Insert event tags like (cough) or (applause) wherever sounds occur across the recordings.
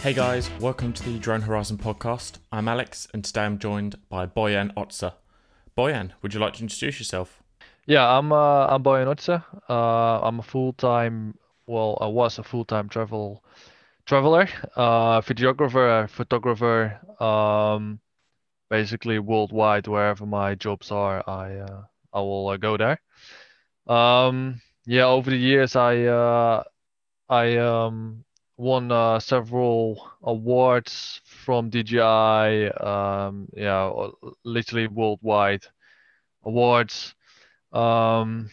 Hey guys, welcome to the Drone Horizon podcast. I'm Alex, and today I'm joined by Boyan Ortse. Boyan, would you like to introduce yourself? Yeah, I'm uh, I'm Boyan Ortse. Uh, I'm a full-time, well, I was a full-time travel traveler, uh, videographer, photographer, um, basically worldwide. Wherever my jobs are, I uh, I will uh, go there. Um, yeah, over the years, I uh, I um, won uh, several awards from DJI. Um, yeah, uh, literally worldwide awards. Um,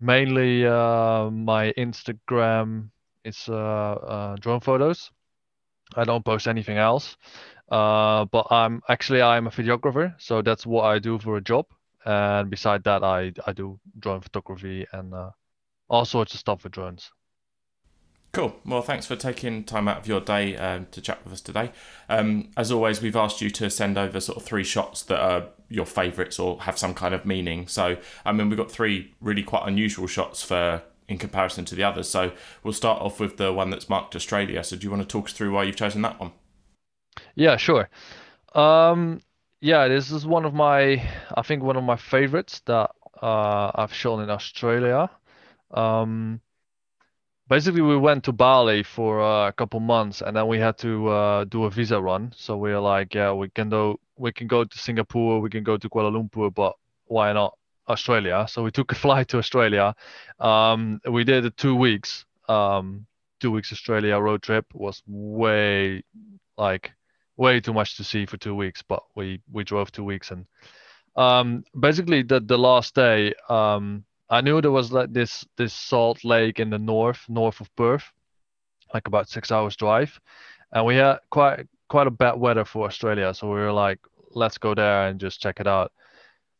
mainly uh, my Instagram is uh, uh, drone photos. I don't post anything else. Uh, but I'm actually I'm a videographer, so that's what I do for a job. And beside that, I I do drone photography and uh, all sorts of stuff with drones. Cool. Well, thanks for taking time out of your day um, to chat with us today. Um, as always, we've asked you to send over sort of three shots that are your favourites or have some kind of meaning. So, I mean, we've got three really quite unusual shots for in comparison to the others. So, we'll start off with the one that's marked Australia. So, do you want to talk us through why you've chosen that one? Yeah, sure. Um, yeah, this is one of my, I think one of my favorites that uh, I've shown in Australia. Um, basically we went to Bali for uh, a couple months and then we had to uh, do a visa run. So we were like, yeah, we can do we can go to Singapore, we can go to Kuala Lumpur, but why not Australia? So we took a (laughs) flight to Australia. Um, we did two weeks. Um, two weeks Australia road trip was way like way too much to see for two weeks, but we we drove two weeks and um, basically the the last day um, I knew there was like this this salt lake in the north, north of Perth, like about six hours drive, and we had quite quite a bad weather for Australia, so we were like, let's go there and just check it out.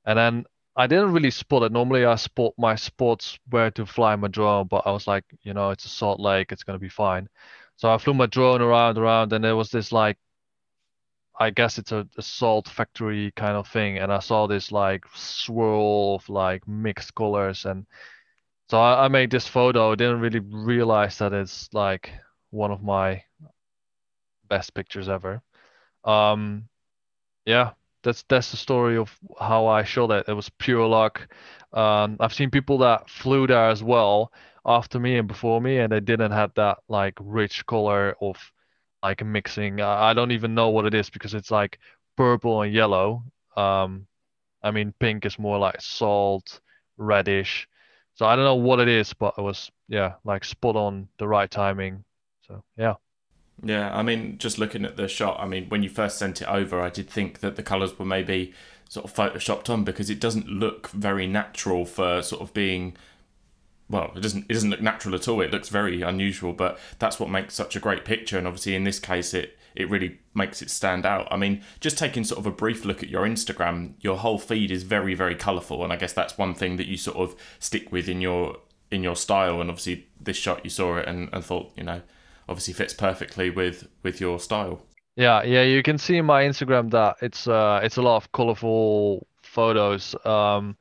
And then I didn't really spot it. Normally I spot my spots where to fly my drone, but I was like, you know, it's a salt lake, it's gonna be fine. So I flew my drone around, around, and there was this like I guess it's a, a, salt factory kind of thing, and I saw this like swirl of like mixed colors, and so I, I made this photo. Didn't really realize that it's like one of my best pictures ever. Um, yeah, that's that's the story of how I shot it. It was pure luck. Um, I've seen people that flew there as well after me and before me, and they didn't have that like rich color of like mixing. I don't even know what it is because it's like purple and yellow. Um, I mean, pink is more like salt, reddish. So I don't know what it is, but it was yeah, like spot on the right timing. So yeah. Yeah, I mean, just looking at the shot, I mean, when you first sent it over, I did think that the colours were maybe sort of photoshopped on because it doesn't look very natural for sort of being well, it doesn't it doesn't look natural at all. It looks very unusual, but that's what makes such a great picture. And obviously, in this case, it it really makes it stand out. I mean, just taking sort of a brief look at your Instagram, your whole feed is very very colourful, and I guess that's one thing that you sort of stick with in your in your style. And obviously, this shot you saw it and, and thought, you know, obviously fits perfectly with with your style. Yeah, yeah, you can see in my Instagram that it's uh it's a lot of colourful photos. Um,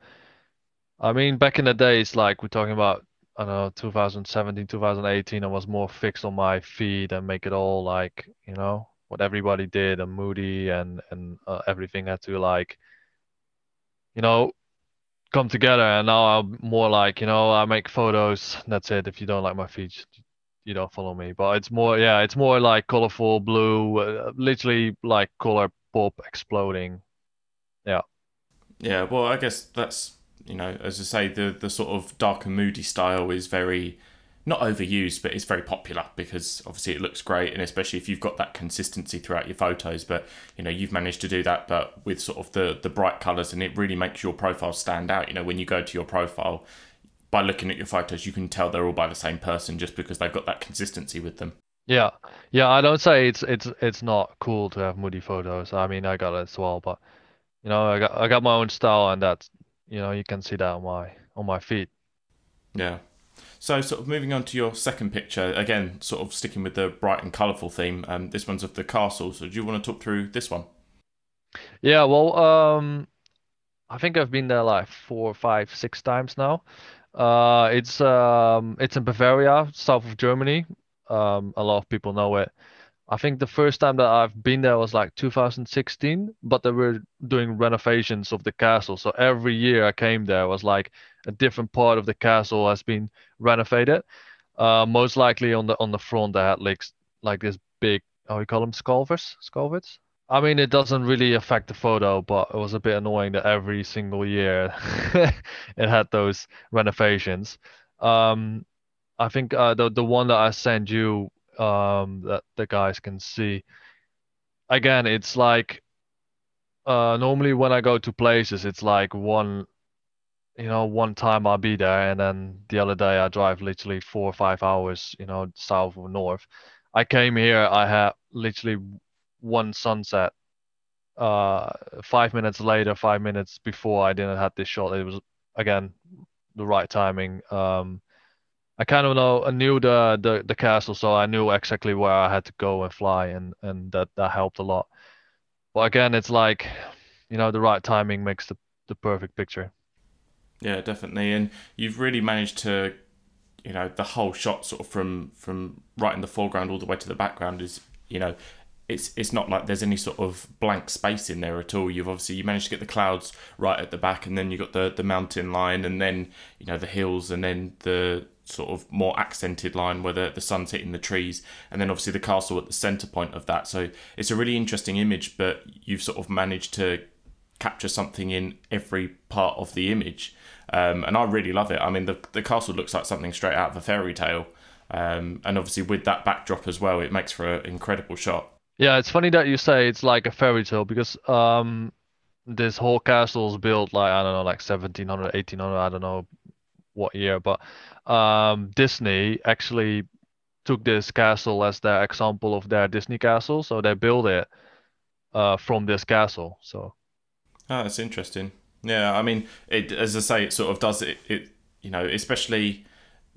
I mean, back in the days, like we're talking about, I don't know, 2017, 2018, I was more fixed on my feed and make it all like, you know, what everybody did and moody and and uh, everything had to like, you know, come together. And now I'm more like, you know, I make photos. That's it. If you don't like my feed, you don't follow me. But it's more, yeah, it's more like colorful blue, uh, literally like color pop exploding. Yeah. Yeah. Well, I guess that's you know, as I say, the the sort of dark and moody style is very not overused, but it's very popular because obviously it looks great, and especially if you've got that consistency throughout your photos. But you know, you've managed to do that, but with sort of the the bright colours, and it really makes your profile stand out. You know, when you go to your profile, by looking at your photos, you can tell they're all by the same person just because they've got that consistency with them. Yeah, yeah. I don't say it's it's it's not cool to have moody photos. I mean, I got it as well, but you know, I got I got my own style, and that's you know you can see that on my on my feed. Yeah. So, sort of moving on to your second picture, again, sort of sticking with the bright and colourful theme. Um, this one's of the castle. So, do you want to talk through this one? Yeah, well, um, I think I've been there like four, five, six times now. Uh, it's um, it's in Bavaria, south of Germany. Um, a lot of people know it. I think the first time that I've been there was like 2016, but they were doing renovations of the castle. So every year I came there was like a different part of the castle has been renovated. Uh, most likely on the on the front they had like like this big how you call them sculvers sculvets. I mean it doesn't really affect the photo, but it was a bit annoying that every single year (laughs) it had those renovations. Um, I think uh, the the one that I sent you um, that the guys can see. Again, it's like uh, normally when I go to places, it's like one, you know, one time I'll be there, and then the other day I drive literally four or five hours, you know, south or north. I came here, I had literally one sunset. Uh, five minutes later, five minutes before I didn't have this shot. It was again the right timing. Um, I kind of know I knew the, the the castle, so I knew exactly where I had to go and fly, and and that that helped a lot. But again, it's like, you know, the right timing makes the the perfect picture. Yeah, definitely, and you've really managed to, you know, the whole shot sort of from from right in the foreground all the way to the background is, you know, it's it's not like there's any sort of blank space in there at all. You've obviously you managed to get the clouds right at the back, and then you got the the mountain line, and then you know the hills, and then the sort of more accented line where the, the sun's hitting the trees and then obviously the castle at the center point of that. So it's a really interesting image but you've sort of managed to capture something in every part of the image um, and i really love it. I mean the, the castle looks like something straight out of a fairy tale um, and obviously with that backdrop as well it makes for an incredible shot. Yeah it's funny that you say it's like a fairy tale because um, this whole castle is built like i don't know like 1700 1800 i don't know what year but um, Disney actually took this castle as their example of their Disney castle, so they built it uh, from this castle. So, oh, that's interesting. Yeah, I mean, it as I say, it sort of does it. It you know, especially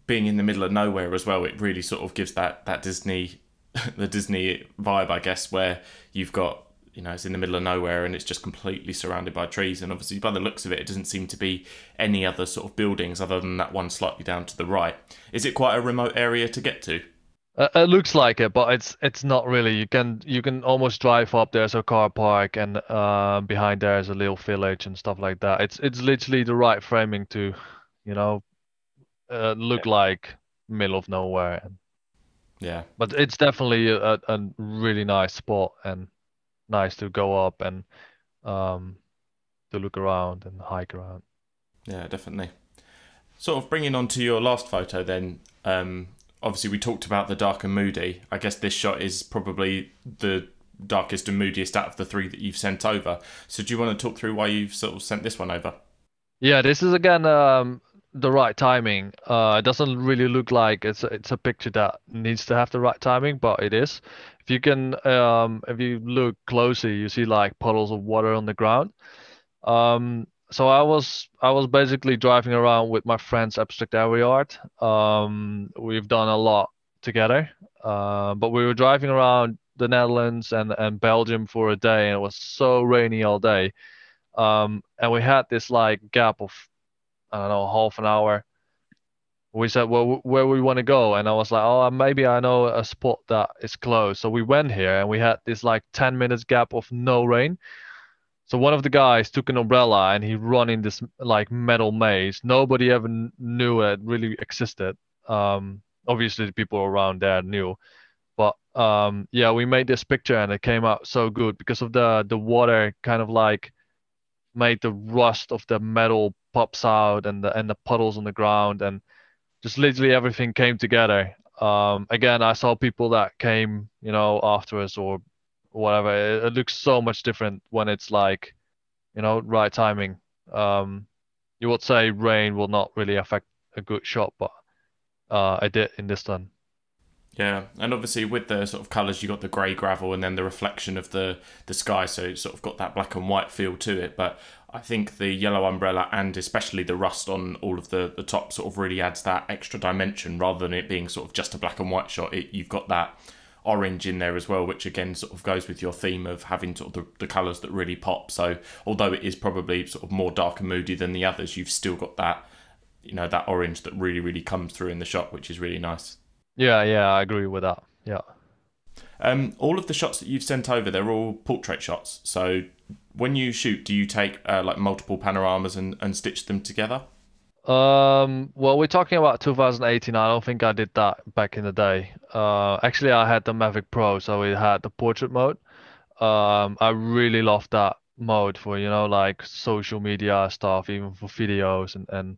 being in the middle of nowhere as well. It really sort of gives that that Disney, (laughs) the Disney vibe, I guess, where you've got you know it's in the middle of nowhere and it's just completely surrounded by trees. And obviously by the looks of it it doesn't seem to be any other sort of buildings other than that one slightly down to the right. Is it quite a remote area to get to? Uh, it looks like it but it's it's not really. You can you can almost drive up there's a car park and uh, behind there is a little village and stuff like that. It's it's literally the right framing to you know uh, look yeah. like middle of nowhere. Yeah. But it's definitely a, a really nice spot and nice to go up and um, to look around and hike around. Yeah, definitely. Sort of bringing on to your last photo, then. Um, obviously, we talked about the dark and moody. I guess this shot is probably the darkest and moodiest out of the three that you've sent over. So, do you want to talk through why you've sort of sent this one over? Yeah, this is again um, the right timing. Uh, it doesn't really look like it's a, it's a picture that needs to have the right timing, but it is. If you can, um, if you look closely, you see like puddles of water on the ground. Um, so I was I was basically driving around with my friends Abstract Aerial Art. Um, we've done a lot together, uh, but we were driving around the Netherlands and and Belgium for a day, and it was so rainy all day. Um, and we had this like gap of I don't know, half an hour. We said, well, where we want to go, and I was like, oh, maybe I know a spot that is close. So we went here, and we had this like 10 minutes gap of no rain. So one of the guys took an umbrella and he run in this like metal maze. Nobody ever knew it really existed. Um, obviously the people around there knew, but um, yeah, we made this picture and it came out so good because of the the water kind of like made the rust of the metal pops out and the and the puddles on the ground and just literally everything came together. Um, again, I saw people that came, you know, after us or whatever. It, it looks so much different when it's like, you know, right timing. Um, you would say rain will not really affect a good shot, but uh, I did in this one. Yeah, and obviously with the sort of colours, you got the grey gravel and then the reflection of the the sky, so it's sort of got that black and white feel to it. But I think the yellow umbrella and especially the rust on all of the the top sort of really adds that extra dimension rather than it being sort of just a black and white shot. It, you've got that orange in there as well, which again sort of goes with your theme of having sort of the, the colours that really pop. So although it is probably sort of more dark and moody than the others, you've still got that you know that orange that really really comes through in the shot, which is really nice. Yeah, yeah, I agree with that. Yeah. Um, all of the shots that you've sent over, they're all portrait shots. So when you shoot, do you take uh, like multiple panoramas and, and stitch them together? Um, well, we're talking about 2018. I don't think I did that back in the day. Uh, actually, I had the Mavic Pro, so it had the portrait mode. Um, I really love that mode for, you know, like social media stuff, even for videos, and and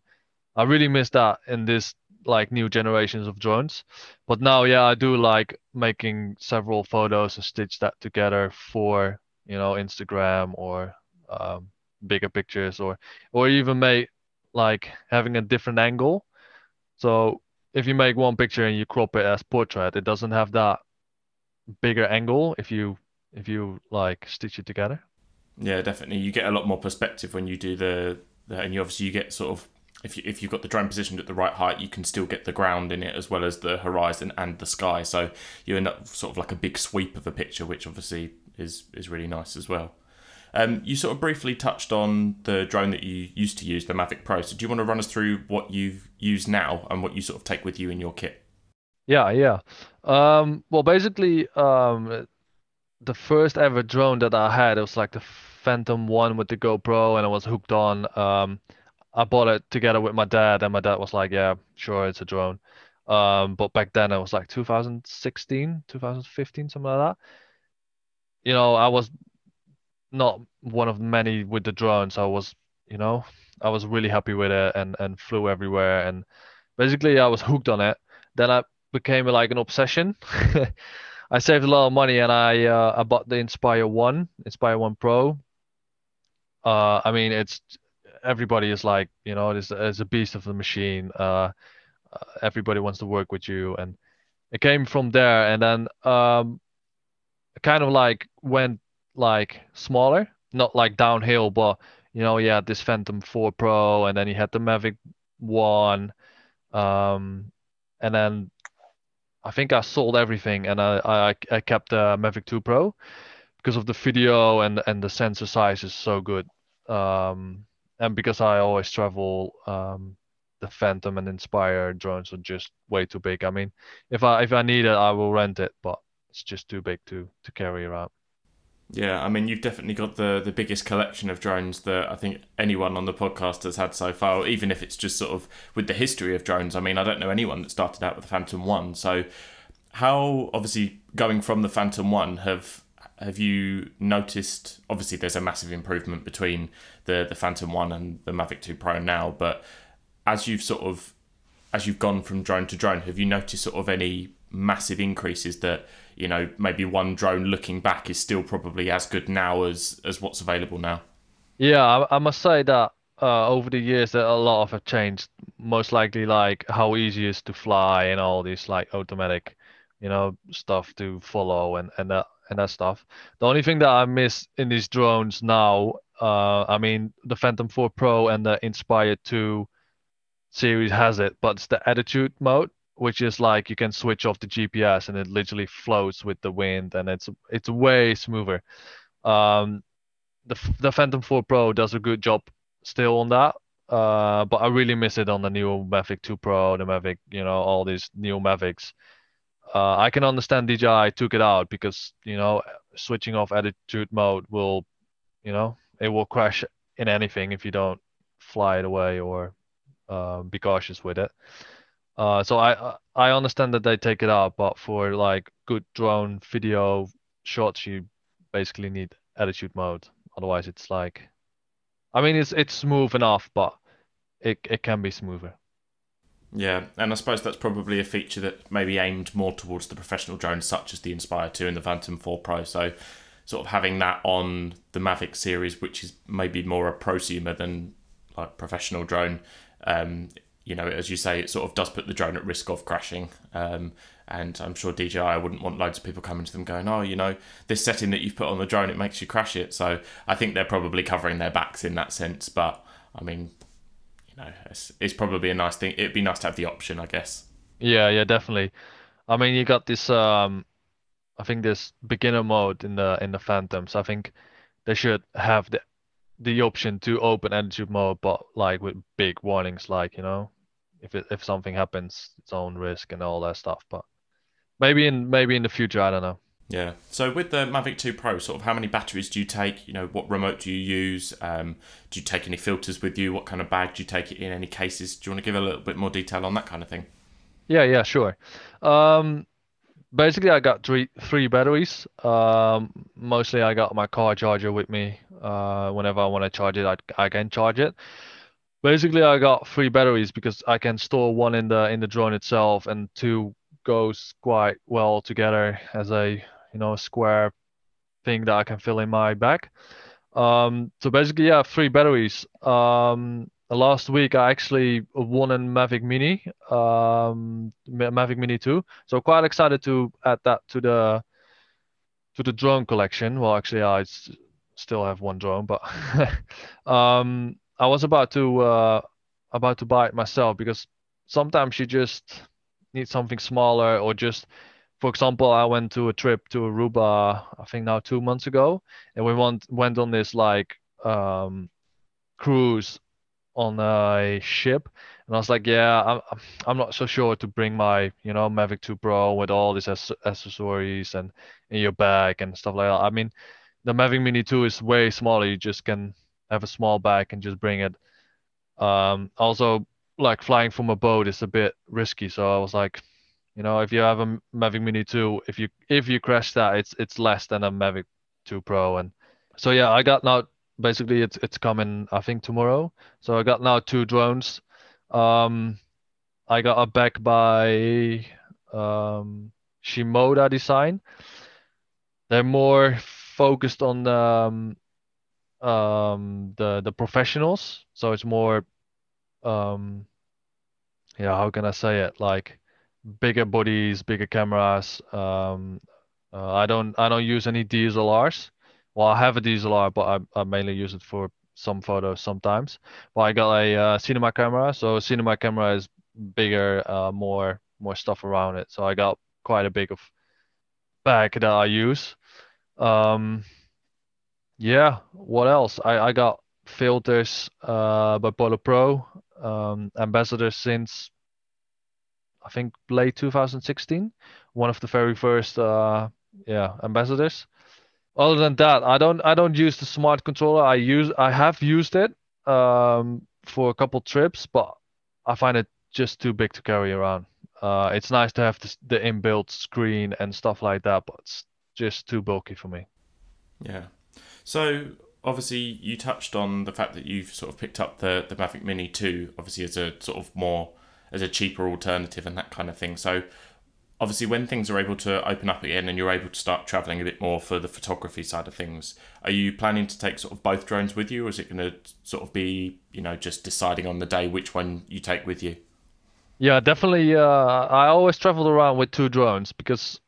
I really miss that in this like new generations of drones. But now, yeah, I do like making several photos and stitch that together for, you know, Instagram or um, bigger pictures or or even make like having a different angle. So if you make one picture and you crop it as portrait, it doesn't have that bigger angle if you if you like stitch it together. Yeah, definitely. You get a lot more perspective when you do the, the and you obviously you get sort of if you, if you've got the drone positioned at the right height, you can still get the ground in it as well as the horizon and the sky. So you end up sort of like a big sweep of a picture, which obviously is is really nice as well. Um, you sort of briefly touched on the drone that you used to use, the Mavic Pro. So do you want to run us through what you use now and what you sort of take with you in your kit? Yeah, yeah. Um, well, basically, um, the first ever drone that I had, it was like the Phantom One with the GoPro, and I was hooked on. Um, I bought it together with my dad, and my dad was like, "Yeah, sure, it's a drone." Um, but back then it was like 2016, 2015, something like that. You know, I was not one of many with the drones. I was, you know, I was really happy with it and and flew everywhere and basically I was hooked on it. Then I became like an obsession. (laughs) I saved a lot of money and I uh, I bought the Inspire One, Inspire One Pro. Uh, I mean it's everybody is like you know it's, it's a beast of the machine. Uh, uh, everybody wants to work with you and it came from there and then um, kind of like went like smaller, not like downhill, but you know, had this Phantom 4 Pro, and then you had the Mavic One, um, and then I think I sold everything, and I I, I kept the Mavic 2 Pro because of the video and and the sensor size is so good, um, and because I always travel. Um, the Phantom and Inspire drones are just way too big. I mean, if I if I need it, I will rent it, but it's just too big to to carry around. Yeah, I mean, you've definitely got the the biggest collection of drones that I think anyone on the podcast has had so far. Even if it's just sort of with the history of drones. I mean, I don't know anyone that started out with the Phantom One. So, how obviously going from the Phantom One have have you noticed? Obviously, there's a massive improvement between the the Phantom One and the Mavic Two Pro now. But as you've sort of as you've gone from drone to drone, have you noticed sort of any massive increases that you know maybe one drone looking back is still probably as good now as as what's available now. Yeah i, I must say that uh, over the years that a lot of have changed. Most likely like how easy it is to fly and all this like automatic you know stuff to follow and and that and that stuff. The only thing that i miss in these drones now uh i mean the phantom 4 pro and the inspire 2 series has it but it's the attitude mode which is like you can switch off the GPS and it literally floats with the wind and it's it's way smoother. Um, the the Phantom 4 Pro does a good job still on that. Uh, but I really miss it on the new Mavic 2 Pro, the Mavic, you know, all these new Mavics. Uh, I can understand DJI took it out because you know switching off attitude mode will, you know, it will crash in anything if you don't fly it away or uh, be cautious with it. Uh, so I I understand that they take it out, but for like good drone video shots, you basically need attitude mode. Otherwise, it's like, I mean, it's it's smooth enough, but it it can be smoother. Yeah, and I suppose that's probably a feature that maybe aimed more towards the professional drones, such as the Inspire 2 and the Phantom 4 Pro. So, sort of having that on the Mavic series, which is maybe more a prosumer than like professional drone, um, you know, as you say, it sort of does put the drone at risk of crashing. Um, and I'm sure DJI wouldn't want loads of people coming to them going, oh, you know, this setting that you've put on the drone, it makes you crash it. So I think they're probably covering their backs in that sense. But I mean, you know, it's, it's probably a nice thing. It'd be nice to have the option, I guess. Yeah, yeah, definitely. I mean, you got this. Um, I think this beginner mode in the in the Phantoms. I think they should have the the option to open attitude mode, but like with big warnings, like you know, if it, if something happens, its own risk and all that stuff. But maybe in maybe in the future, I don't know. Yeah. So with the Mavic 2 Pro, sort of how many batteries do you take? You know, what remote do you use? Um, do you take any filters with you? What kind of bag do you take it in? Any cases? Do you want to give a little bit more detail on that kind of thing? Yeah, yeah, sure. Um, basically, I got three three batteries. Um, mostly I got my car charger with me. Uh, whenever I want to charge it, I, I can charge it. Basically, I got three batteries because I can store one in the in the drone itself, and two goes quite well together as a you know square thing that I can fill in my bag. Um, so basically, yeah, three batteries. Um, last week I actually won a Mavic Mini, um, Mavic Mini 2. So quite excited to add that to the to the drone collection. Well, actually, I still have one drone, but (laughs) um, I was about to uh, about to buy it myself because sometimes you just need something smaller or just for example, I went to a trip to Aruba, I think now two months ago, and we went went on this like um, cruise on a ship, and I was like, yeah, I'm I'm not so sure to bring my you know Mavic 2 Pro with all these accessories and in your bag and stuff like that. I mean, the Mavic Mini 2 is way smaller. You just can have a small bag and just bring it. Um, also, like flying from a boat is a bit risky, so I was like, you know, if you have a Mavic Mini 2, if you if you crash that, it's it's less than a Mavic 2 Pro, and so yeah, I got now basically it's it's coming I think tomorrow. So I got now two drones. Um, I got a back by um, Shimoda Design. They're more focused on um, um, the the professionals, so it's more um, yeah, how can I say it? Like bigger bodies, bigger cameras. Um, uh, I don't I don't use any DSLRs. Well, I have a DSLR, but I, I mainly use it for some photos sometimes. But I got a uh, cinema camera, so cinema camera is bigger, uh, more more stuff around it. So I got quite a big of bag that I use. Um, yeah, what else? I I got filters uh, by Polar Pro, um, ambassadors since I think late 2016, one of the very first uh, yeah ambassadors. Other than that, I don't I don't use the smart controller. I use I have used it um, for a couple trips, but I find it just too big to carry around. Uh, it's nice to have the inbuilt screen and stuff like that, but it's just too bulky for me. Yeah. So obviously you touched on the fact that you've sort of picked up the the Mavic Mini 2, obviously as a sort of more as a cheaper alternative and that kind of thing. So obviously when things are able to open up again and you're able to start traveling a bit more for the photography side of things are you planning to take sort of both drones with you or is it going to sort of be you know just deciding on the day which one you take with you yeah definitely uh, i always travel around with two drones because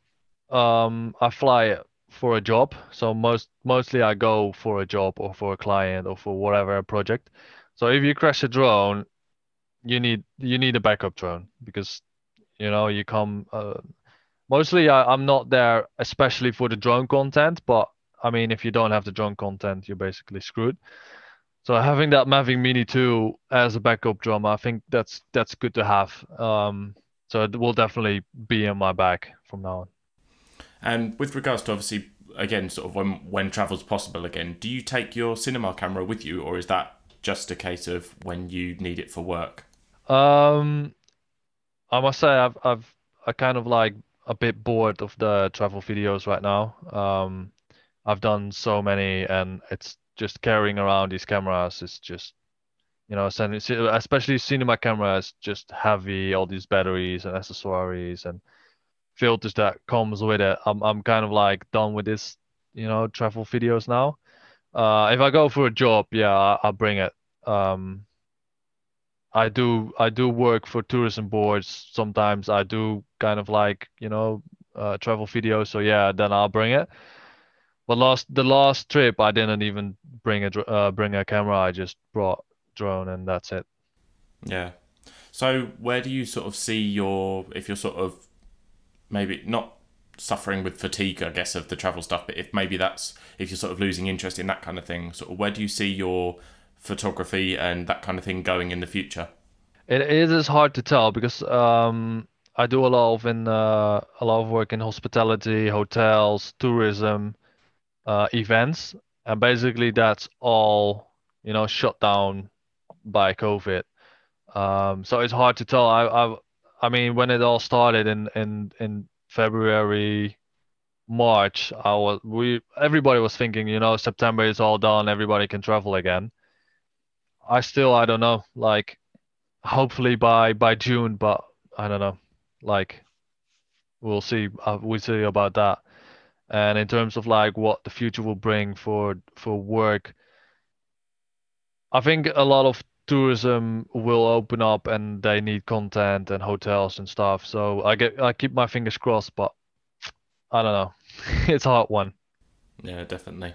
um, i fly for a job so most mostly i go for a job or for a client or for whatever project. So if you crash a drone you need you need a backup drone because you know you come uh, mostly I, i'm not there especially for the drone content but i mean if you don't have the drone content you're basically screwed. So having that mavic mini 2 as a backup drone i think that's that's good to have. Um, so it will definitely be in my bag from now on. And with regards to obviously again sort of when when travel's possible again do you take your cinema camera with you or is that just a case of when you need it for work um, I must say I've I've I kind of like a bit bored of the travel videos right now. Um, I've done so many, and it's just carrying around these cameras is just you know, especially cinema cameras, just heavy, all these batteries and accessories and filters that comes with it. I'm I'm kind of like done with this, you know, travel videos now. Uh, if I go for a job, yeah, I, I'll bring it. Um, I do I do work for tourism boards. Sometimes I do kind of like you know uh, travel videos. So yeah, then I'll bring it. But last the last trip I didn't even bring a uh, bring a camera. I just brought drone and that's it. Yeah. So where do you sort of see your if you're sort of maybe not suffering with fatigue, I guess, of the travel stuff, but if maybe that's if you're sort of losing interest in that kind of thing, sort of where do you see your photography and that kind of thing going in the future? It, is hard to tell because um, I do a lot of in uh, a lot of work in hospitality, hotels, tourism, uh, events, and basically that's all you know shut down by COVID. Um, so it's hard to tell. I, I I mean when it all started in in in February, March, I was we everybody was thinking you know September is all done, everybody can travel again. I still I don't know like hopefully by by June, but I don't know like we'll see uh, we'll see about that. And in terms of like what the future will bring for for work, I think a lot of tourism will open up and they need content and hotels and stuff. So I get I keep my fingers crossed, but I don't know. (laughs) it's a hard one. Yeah, definitely.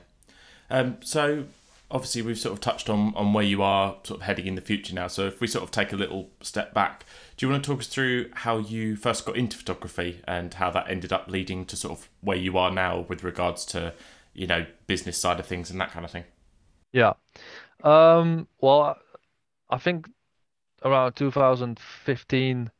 Um, so obviously we've sort of touched on on where you are sort of heading in the future now. So if we sort of take a little step back, do you want to talk us through how you first got into photography and how that ended up leading to sort of where you are now with regards to you know business side of things and that kind of thing? Yeah. Um, well, I think around 2015,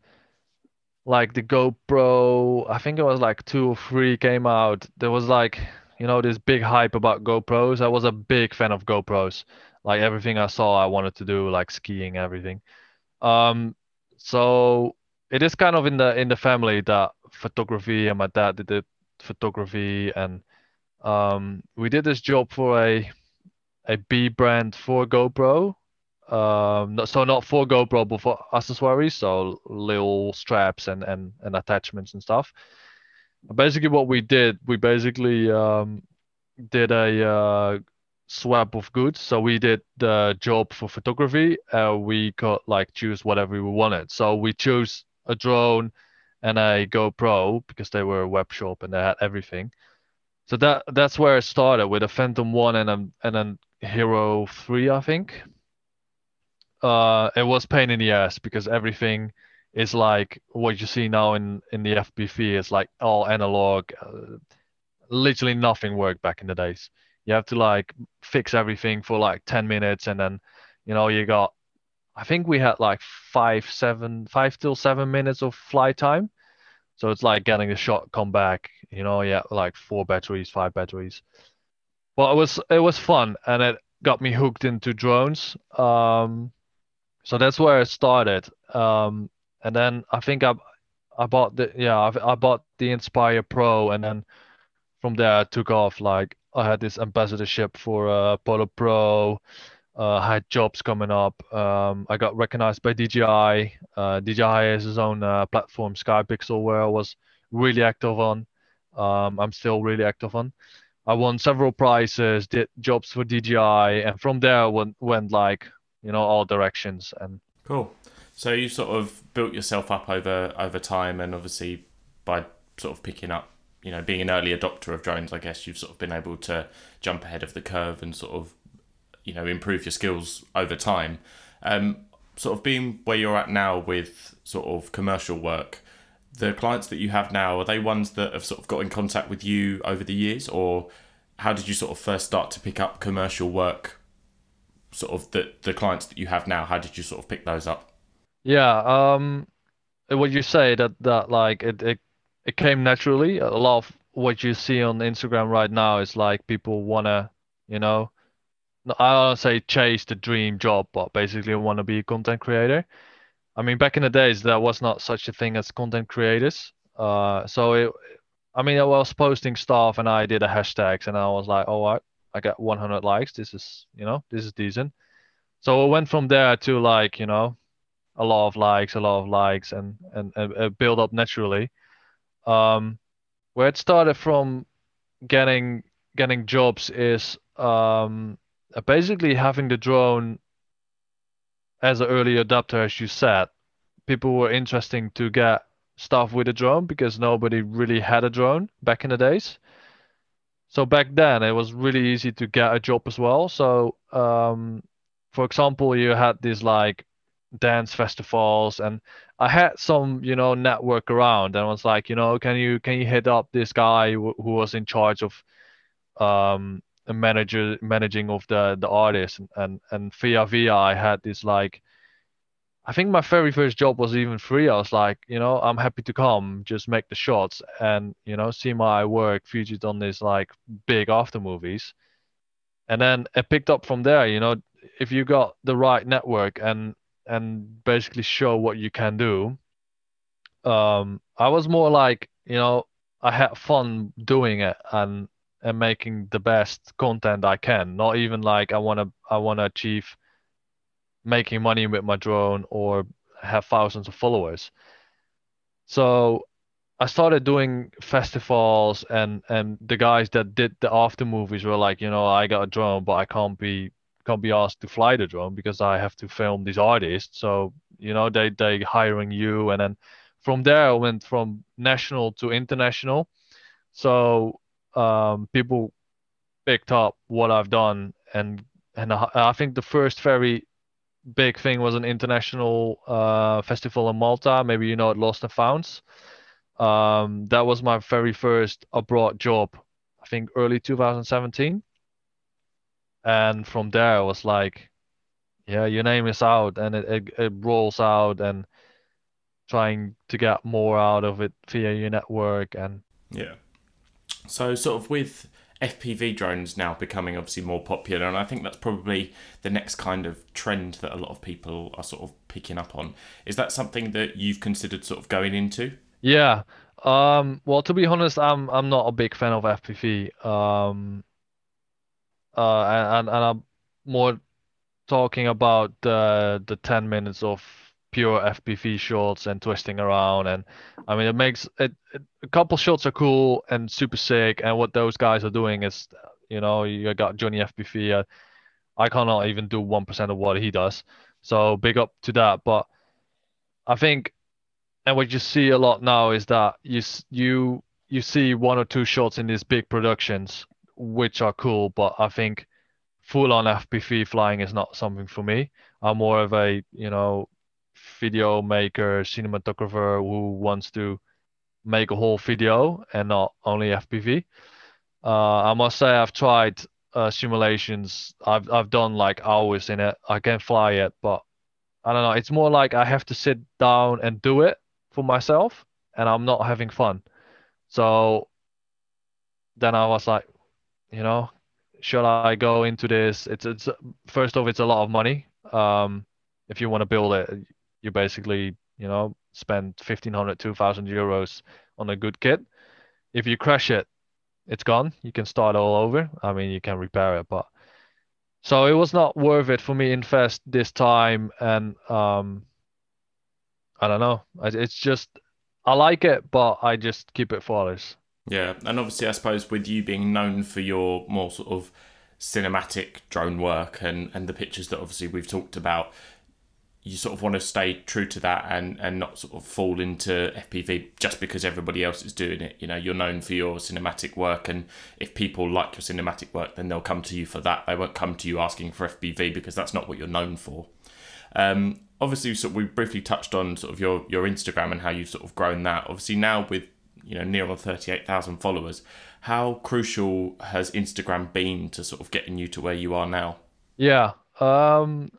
like the GoPro, I think it was like two or three came out. There was like you know this big hype about GoPros. I was a big fan of GoPros. Like everything I saw, I wanted to do, like skiing, everything. Um, so it is kind of in the in the family that photography, and my dad did the photography, and um, we did this job for a a B brand for GoPro. Um, so not for GoPro, but for accessories, so little straps and and and attachments and stuff basically what we did, we basically um, did a uh, swap of goods. So we did the job for photography. Uh, we could like choose whatever we wanted. So we chose a drone and a GoPro because they were a web shop and they had everything. So that that's where it started with a Phantom One and a, and then Hero Three, I think. Uh, it was pain in the ass because everything is like what you see now in in the FPV is like all analog. Uh, literally nothing worked back in the days. You have to like fix everything for like 10 minutes and then you know you got I think we had like five, seven, five till seven minutes of flight time. So it's like getting a shot, come back, you know, yeah, like four batteries, five batteries. Well, it was it was fun and it got me hooked into drones. Um, so that's where I started. Um, and then I think I I bought the yeah I, I bought the Inspire Pro, and then from there I took off. Like I had this ambassadorship for uh, Polar Pro. Uh, I had jobs coming up. Um, I got recognized by DJI. Uh, DJI has his own uh, platform, Skypixel, where I was really active on. Um, I'm still really active on. I won several prizes, did jobs for DJI, and from there went went like you know all directions. And cool. So you sort of built yourself up over over time, and obviously by sort of picking up, you know, being an early adopter of drones, I guess you've sort of been able to jump ahead of the curve and sort of, you know, improve your skills over time. Um, sort of being where you're at now with sort of commercial work, the clients that you have now are they ones that have sort of got in contact with you over the years, or how did you sort of first start to pick up commercial work? Sort of the the clients that you have now, how did you sort of pick those up? Yeah, um, what you say that that like it, it it came naturally. A lot of what you see on Instagram right now is like people wanna, you know, I don't say chase the dream job, but basically want to be a content creator. I mean, back in the days, there was not such a thing as content creators. Uh, so it, I mean, I was posting stuff and I did a hashtags and I was like, oh, I, I got 100 likes. This is, you know, this is decent. So it went from there to like, you know, a lot of likes, a lot of likes, and and, and build up naturally. Um, where it started from getting getting jobs is um, basically having the drone as an early adopter, as you said. People were interesting to get stuff with a drone because nobody really had a drone back in the days. So back then it was really easy to get a job as well. So um, for example, you had these like dance festivals and I had some you know network around and was like you know can you can you hit up this guy who, who was in charge of um manager managing of the the artist and and, and via via I had this like I think my very first job was even free. I was like, you know, I'm happy to come, just make the shots and, you know, see my work featured on these like big after movies. And then it picked up from there, you know, if you got the right network and and basically show what you can do. Um, I was more like, you know, I had fun doing it and and making the best content I can. Not even like I wanna I wanna achieve making money with my drone or have thousands of followers. So I started doing festivals and and the guys that did the after movies were like, you know, I got a drone, but I can't be can't be asked to fly the drone because I have to film these artists. So, you know, they they hiring you and then from there I went from national to international. So um, people picked up what I've done and and I, I think the first very big thing was an international uh, festival in Malta. Maybe you know it, Lost and Founds. Um, that was my very first abroad job. I think early 2017. And from there, I was like, yeah, your name is out, and it, it, it rolls out, and trying to get more out of it via your network and yeah. So sort of with FPV drones now becoming obviously more popular, and I think that's probably the next kind of trend that a lot of people are sort of picking up on. Is that something that you've considered sort of going into? Yeah. Um, well, to be honest, I'm I'm not a big fan of FPV. Um, uh, and and I'm more talking about the the 10 minutes of pure FPV shots and twisting around and I mean it makes it, it, a couple shots are cool and super sick and what those guys are doing is you know you got Johnny FPV uh, I cannot even do 1% of what he does so big up to that but I think and what you see a lot now is that you you you see one or two shots in these big productions which are cool but I think full on FPV flying is not something for me. I'm more of a you know video maker, cinematographer who wants to make a whole video and not only FPV. Uh, I must say I've tried uh, simulations. I've I've done like hours in it. I can't fly it, but I don't know. It's more like I have to sit down and do it for myself, and I'm not having fun. So then I was like, you know, should I go into this? It's it's first off, it's a lot of money. Um, if you want to build it, you basically you know spend 1500 2000 euros on a good kit. If you crash it it's gone. You can start all over. I mean you can repair it but so it was not worth it for me invest this time and um i don't know. It's just i like it but i just keep it for others. Yeah and obviously i suppose with you being known for your more sort of cinematic drone work and and the pictures that obviously we've talked about you sort of want to stay true to that and and not sort of fall into FPV just because everybody else is doing it. You know, you're known for your cinematic work, and if people like your cinematic work, then they'll come to you for that. They won't come to you asking for FPV because that's not what you're known for. Um, obviously, sort of, we briefly touched on sort of your your Instagram and how you've sort of grown that. Obviously, now with you know near on thirty eight thousand followers, how crucial has Instagram been to sort of getting you to where you are now? Yeah. Um,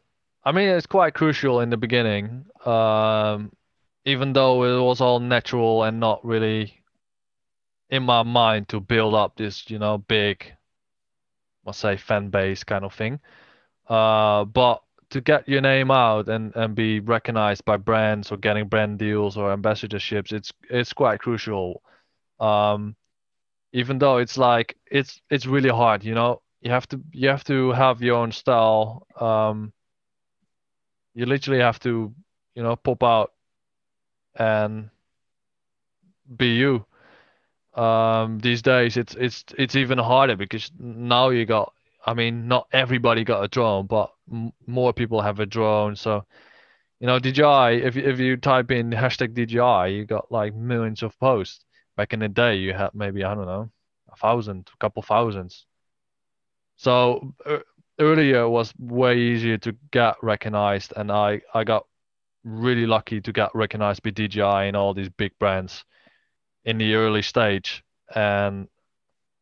I mean, it's quite crucial in the beginning, um, even though it was all natural and not really in my mind to build up this, you know, big, let's say, fan base kind of thing. Uh, but to get your name out and, and be recognized by brands or getting brand deals or ambassadorships, it's it's quite crucial. Um, even though it's like it's it's really hard, you know. You have to you have to have your own style. Um, you literally have to, you know, pop out and be you. Um, these days it's it's it's even harder because now you got I mean not everybody got a drone but m- more people have a drone. So you know DJI if if you type in hashtag DJI you got like millions of posts. Back in the day you had maybe I don't know a thousand a couple thousands. So uh, earlier it was way easier to get recognized, and I I got really lucky to get recognized by DJI and all these big brands in the early stage. And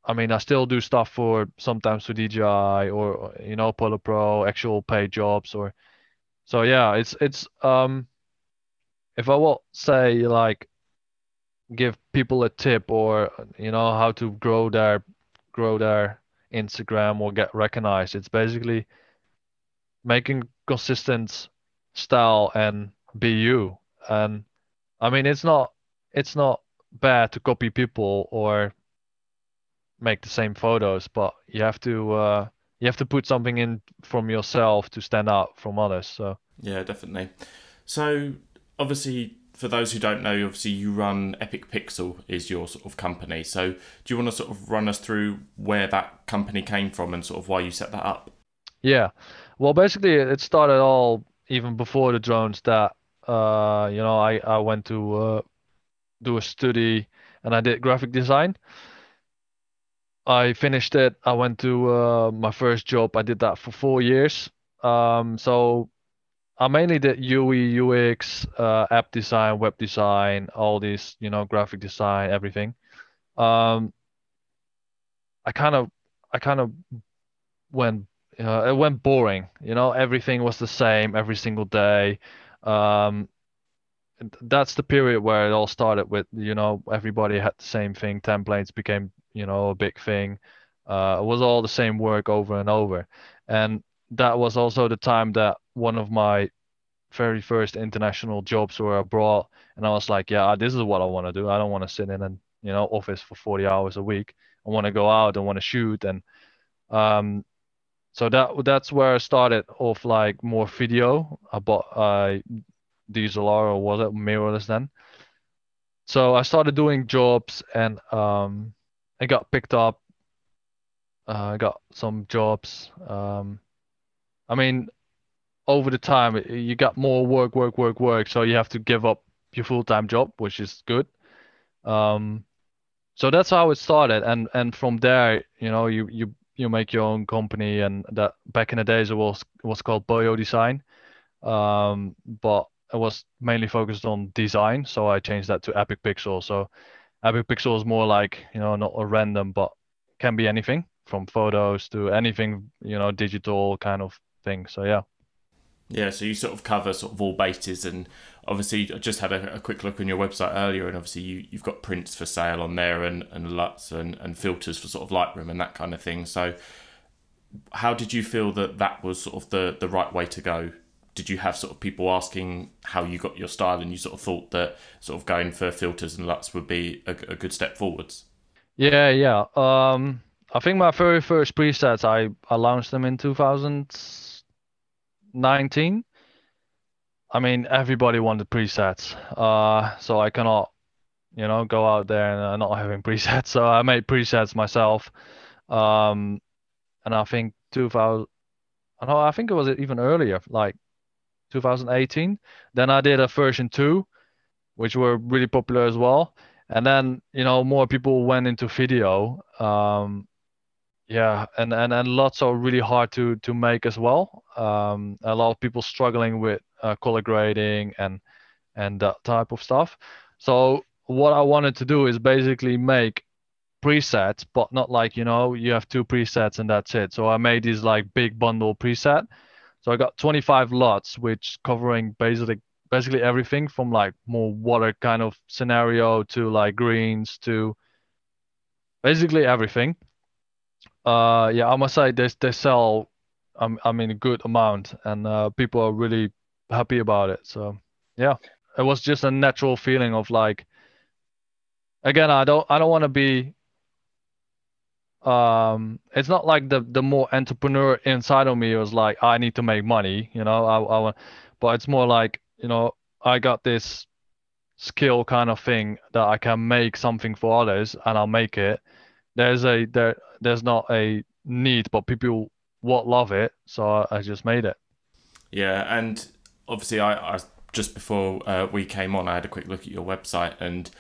I mean, I still do stuff for sometimes for DJI or you know Polar Pro, actual paid jobs or so yeah, it's it's um, if I will say like give people a tip or you know how to grow their grow their Instagram or get recognized, it's basically making consistent style and be you. And I mean, it's not it's not bad to copy people or make the same photos, but you have to uh, you have to put something in from yourself to stand out from others. So yeah, definitely. So obviously, for those who don't know, obviously you run Epic Pixel is your sort of company. So do you want to sort of run us through where that company came from and sort of why you set that up? Yeah. Well, basically, it started all even before the drones. That uh, you know, I I went to uh, do a study and I did graphic design. I finished it. I went to uh, my first job. I did that for four years. Um, so I mainly did UI, UX, uh, app design, web design, all these, you know, graphic design, everything. Um, I kind of, I kind of went, uh, it went boring. You know, everything was the same every single day. Um, that's the period where it all started with, you know, everybody had the same thing. Templates became, you know, a big thing. Uh, it was all the same work over and over. And that was also the time that one of my very first international jobs were abroad. And I was like, yeah, this is what I want to do. I don't want to sit in an, you know, office for 40 hours a week. I want to go out. I want to shoot. And, um, so that that's where I started off like more video. I bought uh, DSLR or was it mirrorless then? So I started doing jobs and um, I got picked up. Uh, I got some jobs. Um, I mean, over the time, you got more work, work, work, work. So you have to give up your full-time job, which is good. Um, so that's how it started, and and from there, you know, you you you make your own company, and that back in the days it was was called Boyo Design, um, but it was mainly focused on design. So I changed that to Epic Pixel. So Epic Pixel is more like you know not a random, but can be anything from photos to anything you know digital kind of thing. So yeah. Yeah, so you sort of cover sort of all bases, and obviously I just had a, a, quick look on your website earlier, and obviously you you've got prints for sale on there, and and LUTs and and filters for sort of Lightroom and that kind of thing. So, how did you feel that that was sort of the the right way to go? Did you have sort of people asking how you got your style, and you sort of thought that sort of going for filters and LUTs would be a, a good step forwards? Yeah, yeah. Um, I think my very first presets I I launched them in 2000 19, I mean, everybody wanted presets. Uh, so I cannot, you know, go out there and not having (laughs) presets. So I made presets myself. Um, and I think 2000, I know, I think it was even earlier, like 2018. Then I did a version two, which were really popular as well. And then, you know, more people went into video. Um, yeah, and, and, and LUTs are really hard to, to make as well. Um, a lot of people struggling with uh, color grading and and that type of stuff. So what I wanted to do is basically make presets, but not like you know you have two presets and that's it. So I made this like big bundle preset. So I got 25 LUTs which covering basically basically everything from like more water kind of scenario to like greens to basically everything uh, yeah, I must say they they sell, um, I mean, a good amount, and uh, people are really happy about it. So yeah, it was just a natural feeling of like, again, I don't I don't want to be. Um, it's not like the the more entrepreneur inside of me was like I need to make money, you know. I I want, but it's more like you know I got this skill kind of thing that I can make something for others, and I'll make it. There's a there there's not a need, but people will love it, so I, I just made it. Yeah, and obviously, I, I just before uh, we came on, I had a quick look at your website, and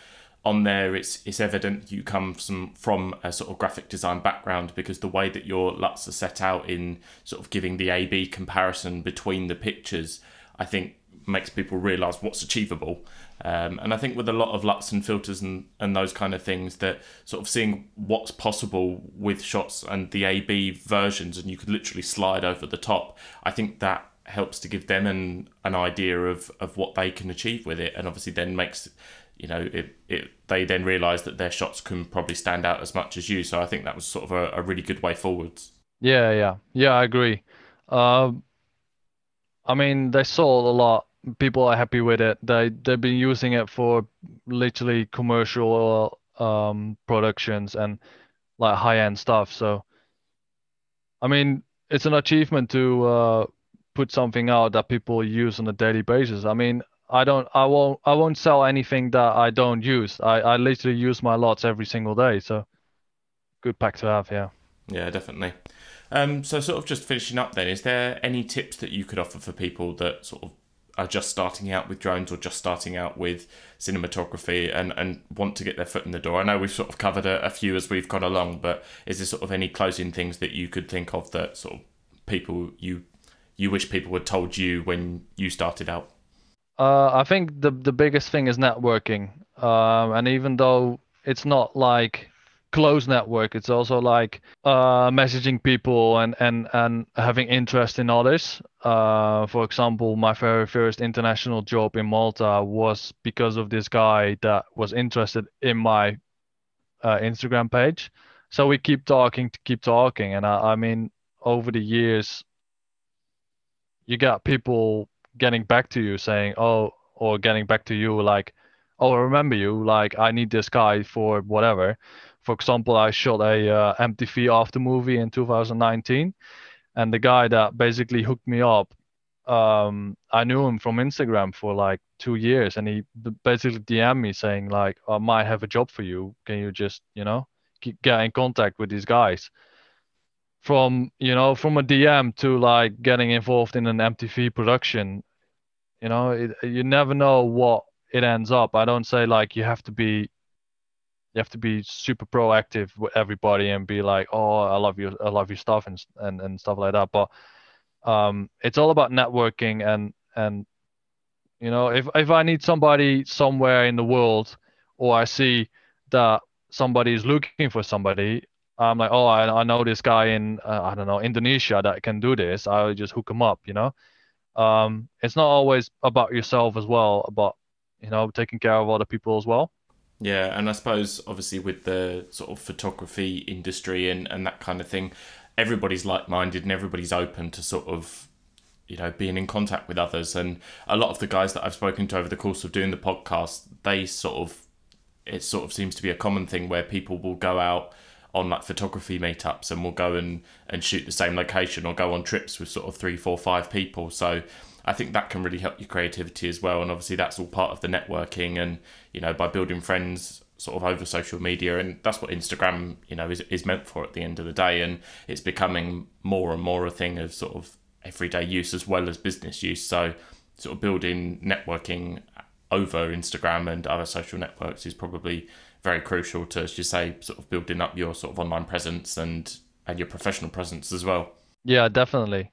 on there, it's it's evident you come from from a sort of graphic design background because the way that your LUTs are set out in sort of giving the A/B comparison between the pictures, I think makes people realise what's achievable. Um, and I think with a lot of LUTs and filters and, and those kind of things, that sort of seeing what's possible with shots and the AB versions, and you could literally slide over the top. I think that helps to give them an an idea of of what they can achieve with it, and obviously then makes you know it, it they then realize that their shots can probably stand out as much as you. So i think that was sort of a, a really good way forwards. Yeah yeah. Yeah i agree. Uh, i mean they sold a lot people are happy with it they they've been using it for literally commercial um, productions and like high end stuff so i mean it's an achievement to uh, put something out that people use on a daily basis i mean I don't I won't I won't sell anything that I don't use. I, I literally use my LUTs every single day, so good pack to have, yeah. Yeah, definitely. Um, so sort of just finishing up then, is there any tips that you could offer for people that sort of are just starting out with drones or just starting out with cinematography and, and want to get their foot in the door? I know we've sort of covered a, a few as we've gone along, but is there sort of any closing things that you could think of that sort of people you you wish people had told you when you started out? Uh, I think the the biggest thing is networking. Um, and even though it's not like close network, it's also like uh, messaging people and, and, and having interest in others. Uh, for example, my very first international job in Malta was because of this guy that was interested in my uh, Instagram page. So we keep talking to keep talking, and I, I mean, over the years, you got people getting back to you saying, oh, or getting back to you like, oh, I remember you. Like, I need this guy for whatever. For example, I shot a uh, MTV after movie in 2019, and the guy that basically hooked me up, um, I knew him from Instagram for like two years, and he basically DM'd me saying like, I might have a job for you. Can you just, you know, get in contact with these guys? from you know from a DM to like getting involved in an MTV production. You know, it, you never know what it ends up. I don't say like you have to be you have to be super proactive with everybody and be like, oh, I love you, I love your stuff and and, and stuff like that. But um, it's all about networking and and you know, if if I need somebody somewhere in the world, or I see that somebody is looking for somebody, I'm like, oh, I, I know this guy in uh, I don't know Indonesia that can do this. I'll just hook him up, you know. Um, it's not always about yourself as well, but you know, taking care of other people as well. Yeah, and I suppose obviously with the sort of photography industry and and that kind of thing, everybody's like minded and everybody's open to sort of you know being in contact with others and a lot of the guys that I've spoken to over the course of doing the podcast they sort of it sort of seems to be a common thing where people will go out on like photography meetups and we'll go and, and shoot the same location or go on trips with sort of three, four, five people. So I think that can really help your creativity as well. And obviously that's all part of the networking and, you know, by building friends sort of over social media and that's what Instagram, you know, is, is meant for at the end of the day. And it's becoming more and more a thing of sort of everyday use as well as business use. So sort of building networking over Instagram and other social networks is probably very crucial to, as you say, sort of building up your sort of online presence and and your professional presence as well. Yeah, definitely.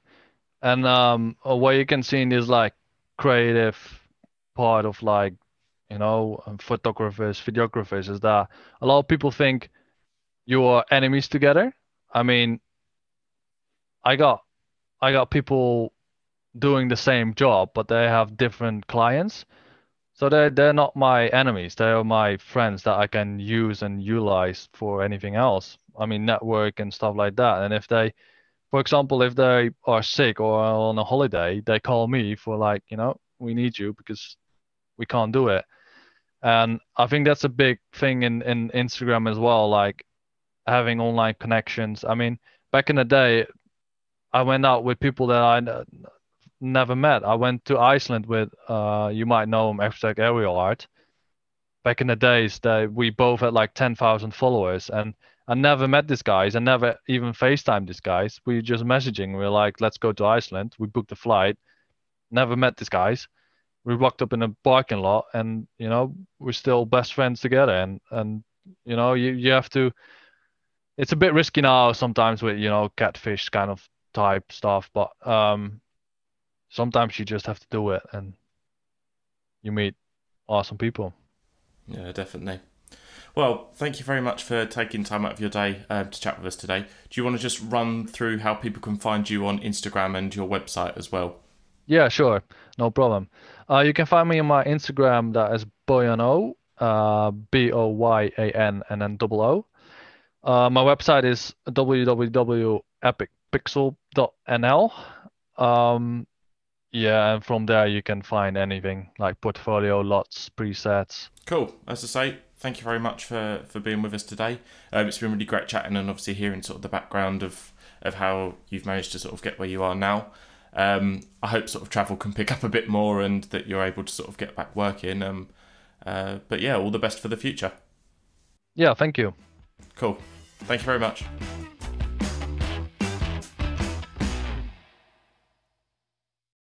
And um, what you can see in this like creative part of like you know um, photographers, videographers is that a lot of people think you are enemies together. I mean, I got I got people doing the same job, but they have different clients. So they're they're not my enemies. They are my friends that I can use and utilize for anything else. I mean, network and stuff like that. And if they, for example, if they are sick or on a holiday, they call me for like, you know, we need you because we can't do it. And I think that's a big thing in in Instagram as well, like having online connections. I mean, back in the day, I went out with people that I never met. I went to Iceland with, uh, you might know him, Abstract Aerial Art. Back in the days, that we both had like 10,000 followers, and I never met these guys. I never even FaceTime these guys. We were just messaging. We are like, let's go to Iceland. We booked a flight. Never met these guys. We walked up in a parking lot, and you know, we're still best friends together. And and you know, you you have to. It's a bit risky now sometimes with you know catfish kind of type stuff, but um, sometimes you just have to do it and you meet awesome people. Yeah, definitely. Well, thank you very much for taking time out of your day um, to chat with us today. Do you want to just run through how people can find you on Instagram and your website as well? Yeah, sure. No problem. Uh, you can find me on my Instagram that is Boyano, uh, B O Y A N and then double O. Uh, my website is www.epicpixel.nl. Um, yeah, and from there you can find anything like portfolio, LUTs, presets. Cool. As I say, thank you very much for, for being with us today. Um, it's been really great chatting and obviously hearing sort of the background of, of how you've managed to sort of get where you are now. Um, I hope sort of travel can pick up a bit more and that you're able to sort of get back working. Um, uh, but yeah, all the best for the future. Yeah, thank you. Cool. Thank you very much.